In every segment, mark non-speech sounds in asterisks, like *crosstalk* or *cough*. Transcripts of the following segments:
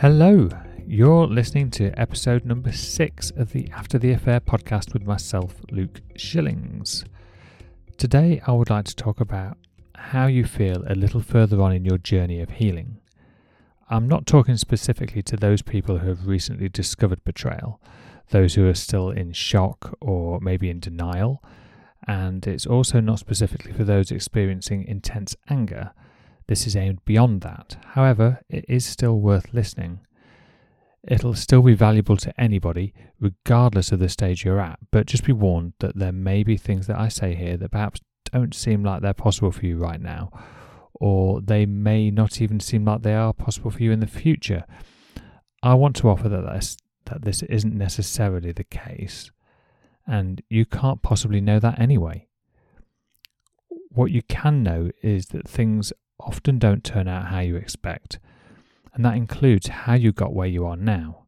Hello, you're listening to episode number six of the After the Affair podcast with myself, Luke Shillings. Today, I would like to talk about how you feel a little further on in your journey of healing. I'm not talking specifically to those people who have recently discovered betrayal, those who are still in shock or maybe in denial, and it's also not specifically for those experiencing intense anger this is aimed beyond that. However, it is still worth listening. It'll still be valuable to anybody, regardless of the stage you're at, but just be warned that there may be things that I say here that perhaps don't seem like they're possible for you right now, or they may not even seem like they are possible for you in the future. I want to offer that this, that this isn't necessarily the case, and you can't possibly know that anyway. What you can know is that things often don't turn out how you expect, and that includes how you got where you are now.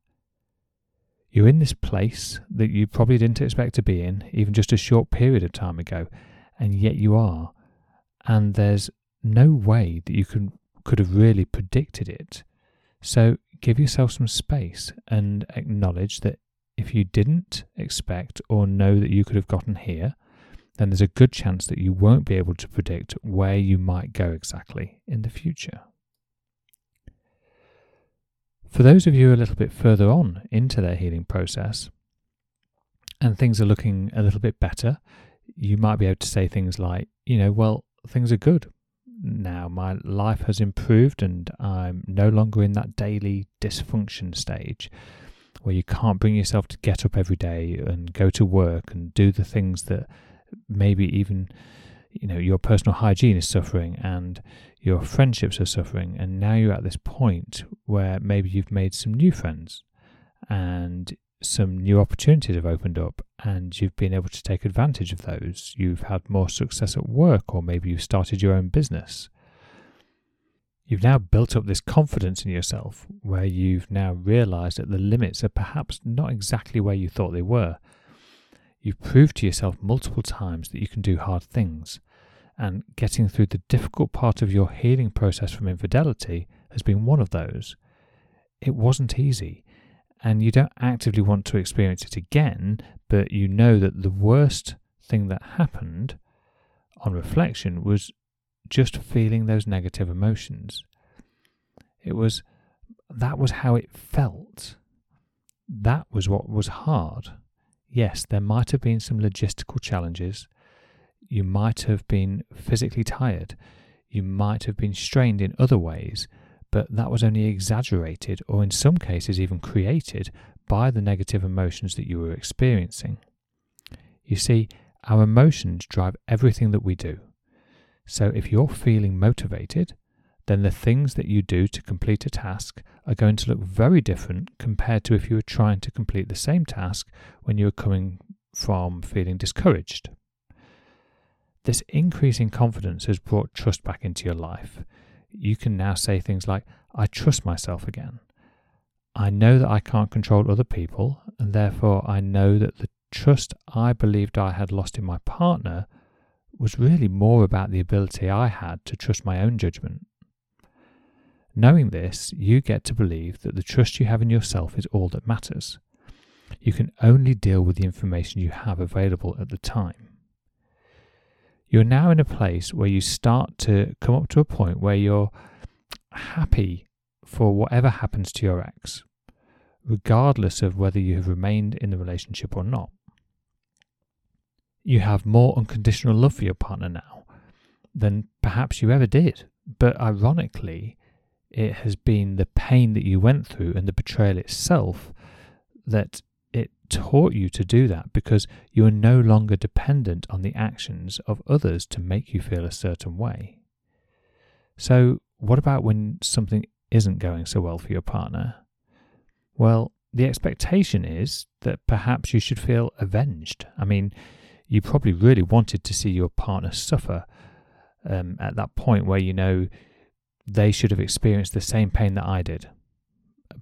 You're in this place that you probably didn't expect to be in, even just a short period of time ago, and yet you are. And there's no way that you can, could have really predicted it. So give yourself some space and acknowledge that if you didn't expect or know that you could have gotten here, then there's a good chance that you won't be able to predict where you might go exactly in the future. For those of you a little bit further on into their healing process and things are looking a little bit better, you might be able to say things like, you know, well, things are good. Now my life has improved and I'm no longer in that daily dysfunction stage where you can't bring yourself to get up every day and go to work and do the things that maybe even you know your personal hygiene is suffering and your friendships are suffering and now you're at this point where maybe you've made some new friends and some new opportunities have opened up and you've been able to take advantage of those. You've had more success at work or maybe you've started your own business. You've now built up this confidence in yourself where you've now realized that the limits are perhaps not exactly where you thought they were You've proved to yourself multiple times that you can do hard things, and getting through the difficult part of your healing process from infidelity has been one of those. It wasn't easy, and you don't actively want to experience it again, but you know that the worst thing that happened on reflection was just feeling those negative emotions. It was that was how it felt. That was what was hard yes, there might have been some logistical challenges. You might have been physically tired. You might have been strained in other ways, but that was only exaggerated or, in some cases, even created by the negative emotions that you were experiencing. You see, our emotions drive everything that we do. So, if you're feeling motivated, then the things that you do to complete a task are going to look very different compared to if you were trying to complete the same task when you were coming from feeling discouraged. This increase in confidence has brought trust back into your life. You can now say things like, I trust myself again. I know that I can't control other people, and therefore I know that the trust I believed I had lost in my partner was really more about the ability I had to trust my own judgment Knowing this, you get to believe that the trust you have in yourself is all that matters. You can only deal with the information you have available at the time. You're now in a place where you start to come up to a point where you're happy for whatever happens to your ex, regardless of whether you have remained in the relationship or not. You have more unconditional love for your partner now than perhaps you ever did. But ironically, it has been the pain that you went through and the betrayal itself that it taught you to do that because you are no longer dependent on the actions of others to make you feel a certain way. So, what about when something isn't going so well for your partner, well, the expectation is that perhaps you should feel avenged. I mean, you probably really wanted to see your partner suffer um, at that point where you know they should have experienced the same pain that I did.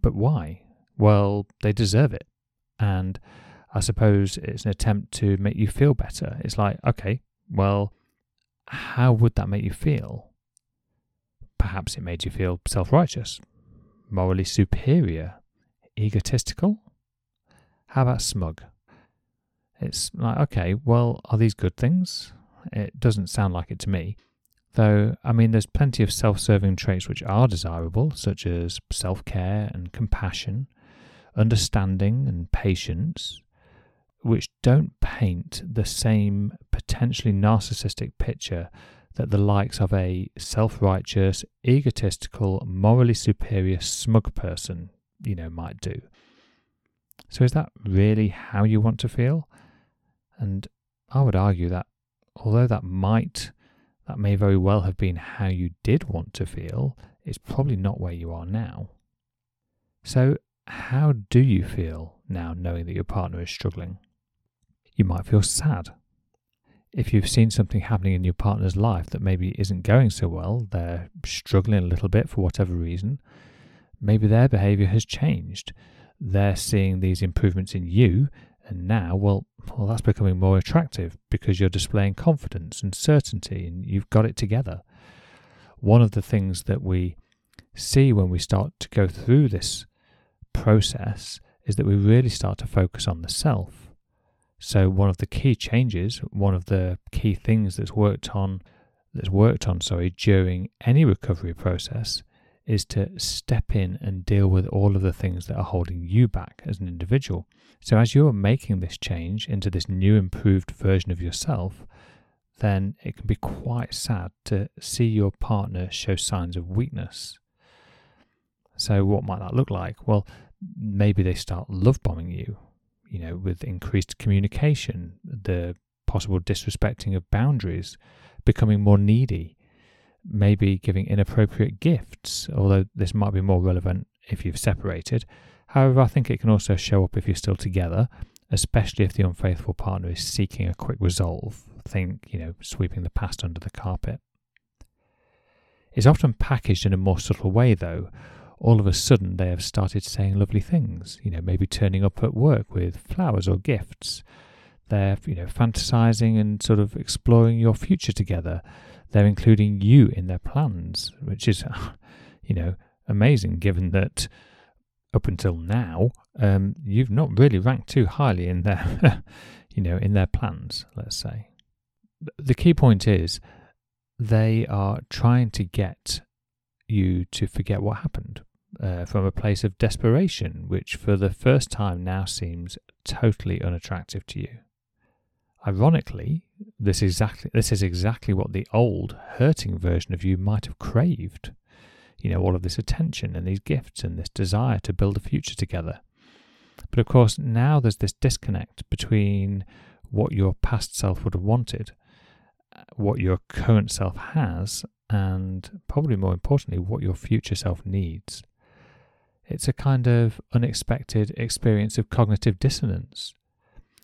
But why? Well, they deserve it. And I suppose it's an attempt to make you feel better. It's like, okay, well, how would that make you feel? Perhaps it made you feel self righteous, morally superior, egotistical. How about smug? It's like, okay, well, are these good things? It doesn't sound like it to me. Though, I mean, there's plenty of self serving traits which are desirable, such as self care and compassion, understanding and patience, which don't paint the same potentially narcissistic picture that the likes of a self righteous, egotistical, morally superior, smug person, you know, might do. So, is that really how you want to feel? And I would argue that although that might, that may very well have been how you did want to feel, it's probably not where you are now. So, how do you feel now knowing that your partner is struggling? You might feel sad. If you've seen something happening in your partner's life that maybe isn't going so well, they're struggling a little bit for whatever reason, maybe their behavior has changed. They're seeing these improvements in you and now, well, well, that's becoming more attractive because you're displaying confidence and certainty and you've got it together. One of the things that we see when we start to go through this process is that we really start to focus on the self. So one of the key changes, one of the key things that's worked on that's worked on, sorry, during any recovery process is to step in and deal with all of the things that are holding you back as an individual. So, as you're making this change into this new, improved version of yourself, then it can be quite sad to see your partner show signs of weakness. So, what might that look like? Well, maybe they start love bombing you, you know, with increased communication, the possible disrespecting of boundaries, becoming more needy, maybe giving inappropriate gifts, although this might be more relevant if you've separated. However, I think it can also show up if you're still together, especially if the unfaithful partner is seeking a quick resolve, think, you know, sweeping the past under the carpet. It's often packaged in a more subtle way, though. All of a sudden, they have started saying lovely things, you know, maybe turning up at work with flowers or gifts. They're, you know, fantasizing and sort of exploring your future together they're including you in their plans, which is, *laughs* you know, amazing given that up until now, um, you've not really ranked too highly in their, *laughs* you know, in their plans, let's say. The key point is they are trying to get you to forget what happened uh, from a place of desperation, which for the first time now seems totally unattractive to you. Ironically, this exactly this is exactly what the old hurting version of you might have craved. You know, all of this attention and these gifts and this desire to build a future together. But of course, now there's this disconnect between what your past self would have wanted, uh, what your current self has, and probably more importantly, what your future self needs. It's a kind of unexpected experience of cognitive dissonance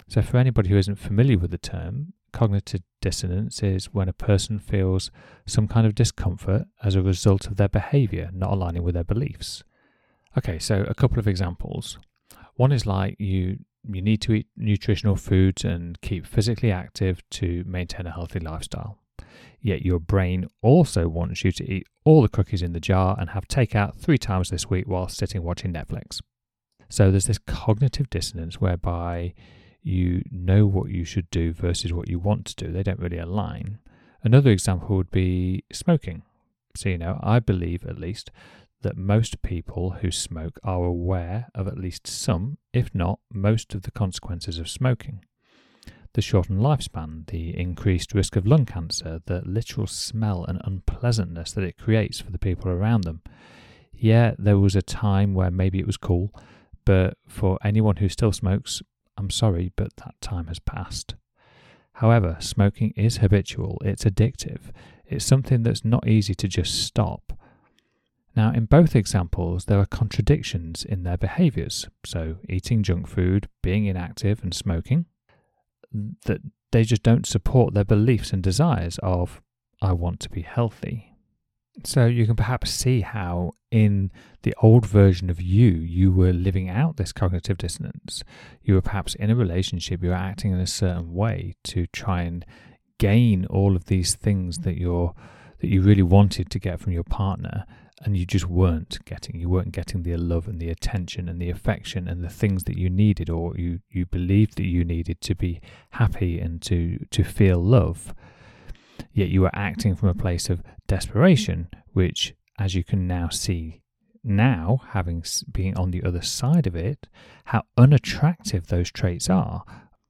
so, for anybody who isn't familiar with the term, cognitive dissonance is when a person feels some kind of discomfort as a result of their behavior not aligning with their beliefs. Okay, so a couple of examples. One is like you you need to eat nutritional foods and keep physically active to maintain a healthy lifestyle. Yet your brain also wants you to eat all the cookies in the jar and have takeout three times this week while sitting watching Netflix. So there's this cognitive dissonance whereby you know what you should do versus what you want to do. They don't really align. Another example would be smoking. So, you know, I believe at least that most people who smoke are aware of at least some, if not most, of the consequences of smoking. The shortened lifespan, the increased risk of lung cancer, the literal smell and unpleasantness that it creates for the people around them. Yeah, there was a time where maybe it was cool, but for anyone who still smokes, I'm sorry, but that time has passed. However, smoking is habitual, it's addictive, it's something that's not easy to just stop. Now, in both examples, there are contradictions in their behaviors. So, eating junk food, being inactive, and smoking, that they just don't support their beliefs and desires of, I want to be healthy. So, you can perhaps see how in the old version of you, you were living out this cognitive dissonance. You were perhaps in a relationship, you were acting in a certain way to try and gain all of these things that you're that you really wanted to get from your partner and you just weren't getting you weren't getting the love and the attention and the affection and the things that you needed or you you believed that you needed to be happy and to to feel love yet you were acting from a place of desperation which as you can now see now having being on the other side of it how unattractive those traits are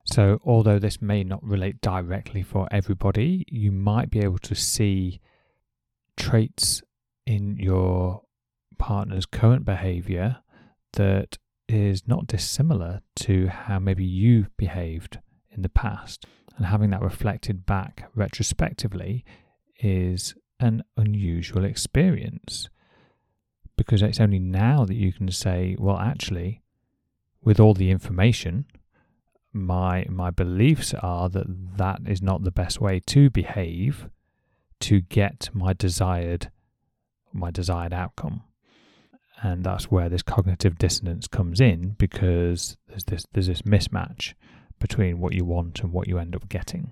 so although this may not relate directly for everybody you might be able to see traits in your partner's current behavior that is not dissimilar to how maybe you behaved in the past. And having that reflected back retrospectively is an unusual experience because it's only now that you can say, well, actually, with all the information, my my beliefs are that that is not the best way to behave to get my desired my desired outcome. And that's where this cognitive dissonance comes in because there's this there's this mismatch between what you want and what you end up getting.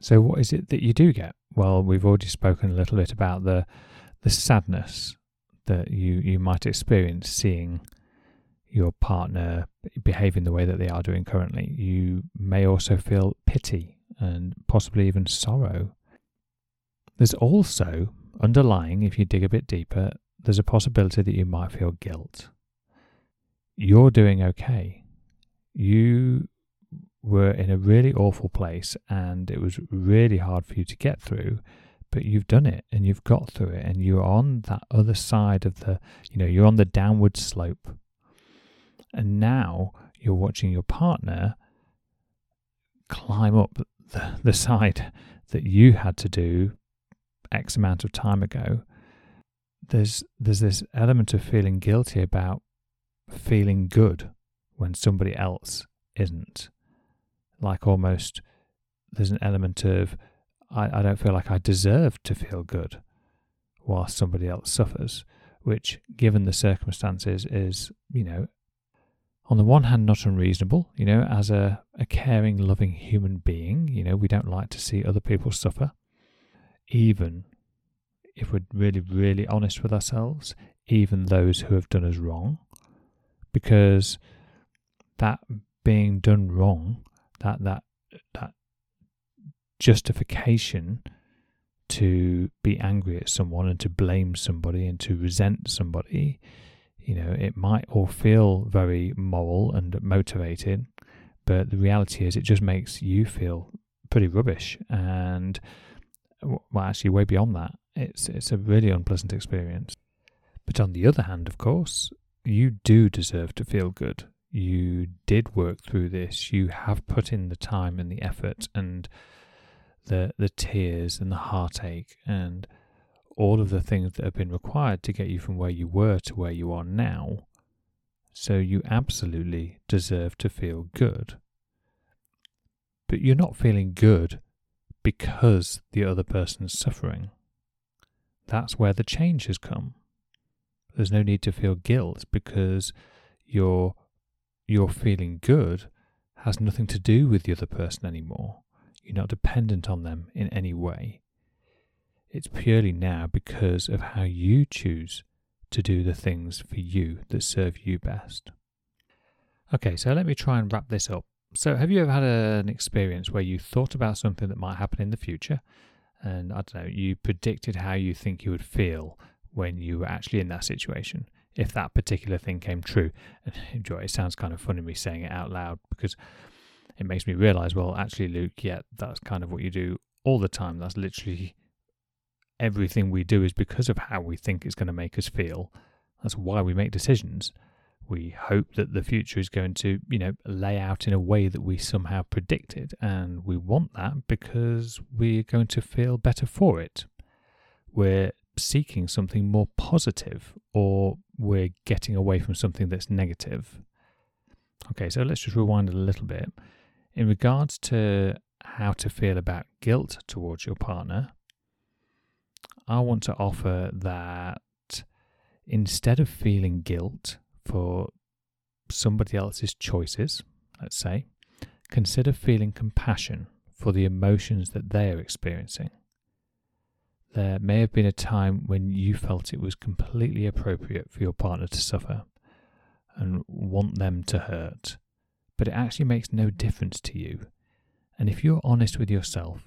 So what is it that you do get? Well, we've already spoken a little bit about the the sadness that you, you might experience seeing your partner behaving the way that they are doing currently. You may also feel pity and possibly even sorrow. There's also underlying, if you dig a bit deeper, there's a possibility that you might feel guilt. You're doing okay. You were in a really awful place and it was really hard for you to get through, but you've done it and you've got through it and you're on that other side of the, you know, you're on the downward slope. And now you're watching your partner climb up the, the side that you had to do X amount of time ago, there's there's this element of feeling guilty about feeling good when somebody else isn't. Like almost there's an element of I, I don't feel like I deserve to feel good while somebody else suffers, which given the circumstances is, you know, on the one hand not unreasonable, you know, as a, a caring, loving human being, you know, we don't like to see other people suffer. Even if we're really, really honest with ourselves, even those who have done us wrong, because that being done wrong, that that that justification to be angry at someone and to blame somebody and to resent somebody, you know, it might all feel very moral and motivated, but the reality is it just makes you feel pretty rubbish and well, actually, way beyond that, it's it's a really unpleasant experience. But on the other hand, of course, you do deserve to feel good. You did work through this. You have put in the time and the effort and the the tears and the heartache and all of the things that have been required to get you from where you were to where you are now. So you absolutely deserve to feel good. But you're not feeling good because the other person's suffering. That's where the change has come. There's no need to feel guilt because your your feeling good has nothing to do with the other person anymore. You're not dependent on them in any way. It's purely now because of how you choose to do the things for you that serve you best. Okay, so let me try and wrap this up. So, have you ever had a, an experience where you thought about something that might happen in the future, and I don't know, you predicted how you think you would feel when you were actually in that situation, if that particular thing came true? And *laughs* enjoy. It sounds kind of funny me saying it out loud because it makes me realize, well, actually, Luke, yeah, that's kind of what you do all the time. That's literally everything we do is because of how we think it's going to make us feel. That's why we make decisions we hope that the future is going to, you know, lay out in a way that we somehow predicted. And we want that because we're going to feel better for it. We're seeking something more positive or we're getting away from something that's negative. Okay, so let's just rewind a little bit. In regards to how to feel about guilt towards your partner, I want to offer that instead of feeling guilt for somebody else's choices, let's say, consider feeling compassion for the emotions that they are experiencing. There may have been a time when you felt it was completely appropriate for your partner to suffer and want them to hurt, but it actually makes no difference to you. And if you're honest with yourself,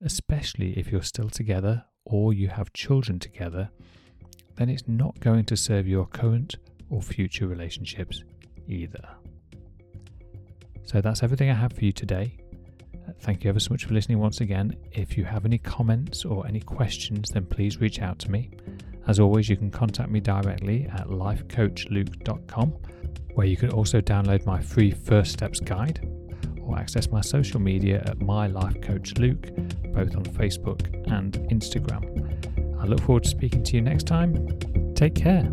especially if you're still together or you have children together, then it's not going to serve your current or future relationships either. So that's everything I have for you today. Thank you ever so much for listening once again. If you have any comments or any questions, then please reach out to me. As always, you can contact me directly at lifecoachluke.com, where you can also download my free First Steps guide or access my social media at My Life Coach Luke, both on Facebook and Instagram. I look forward to speaking to you next time. Take care.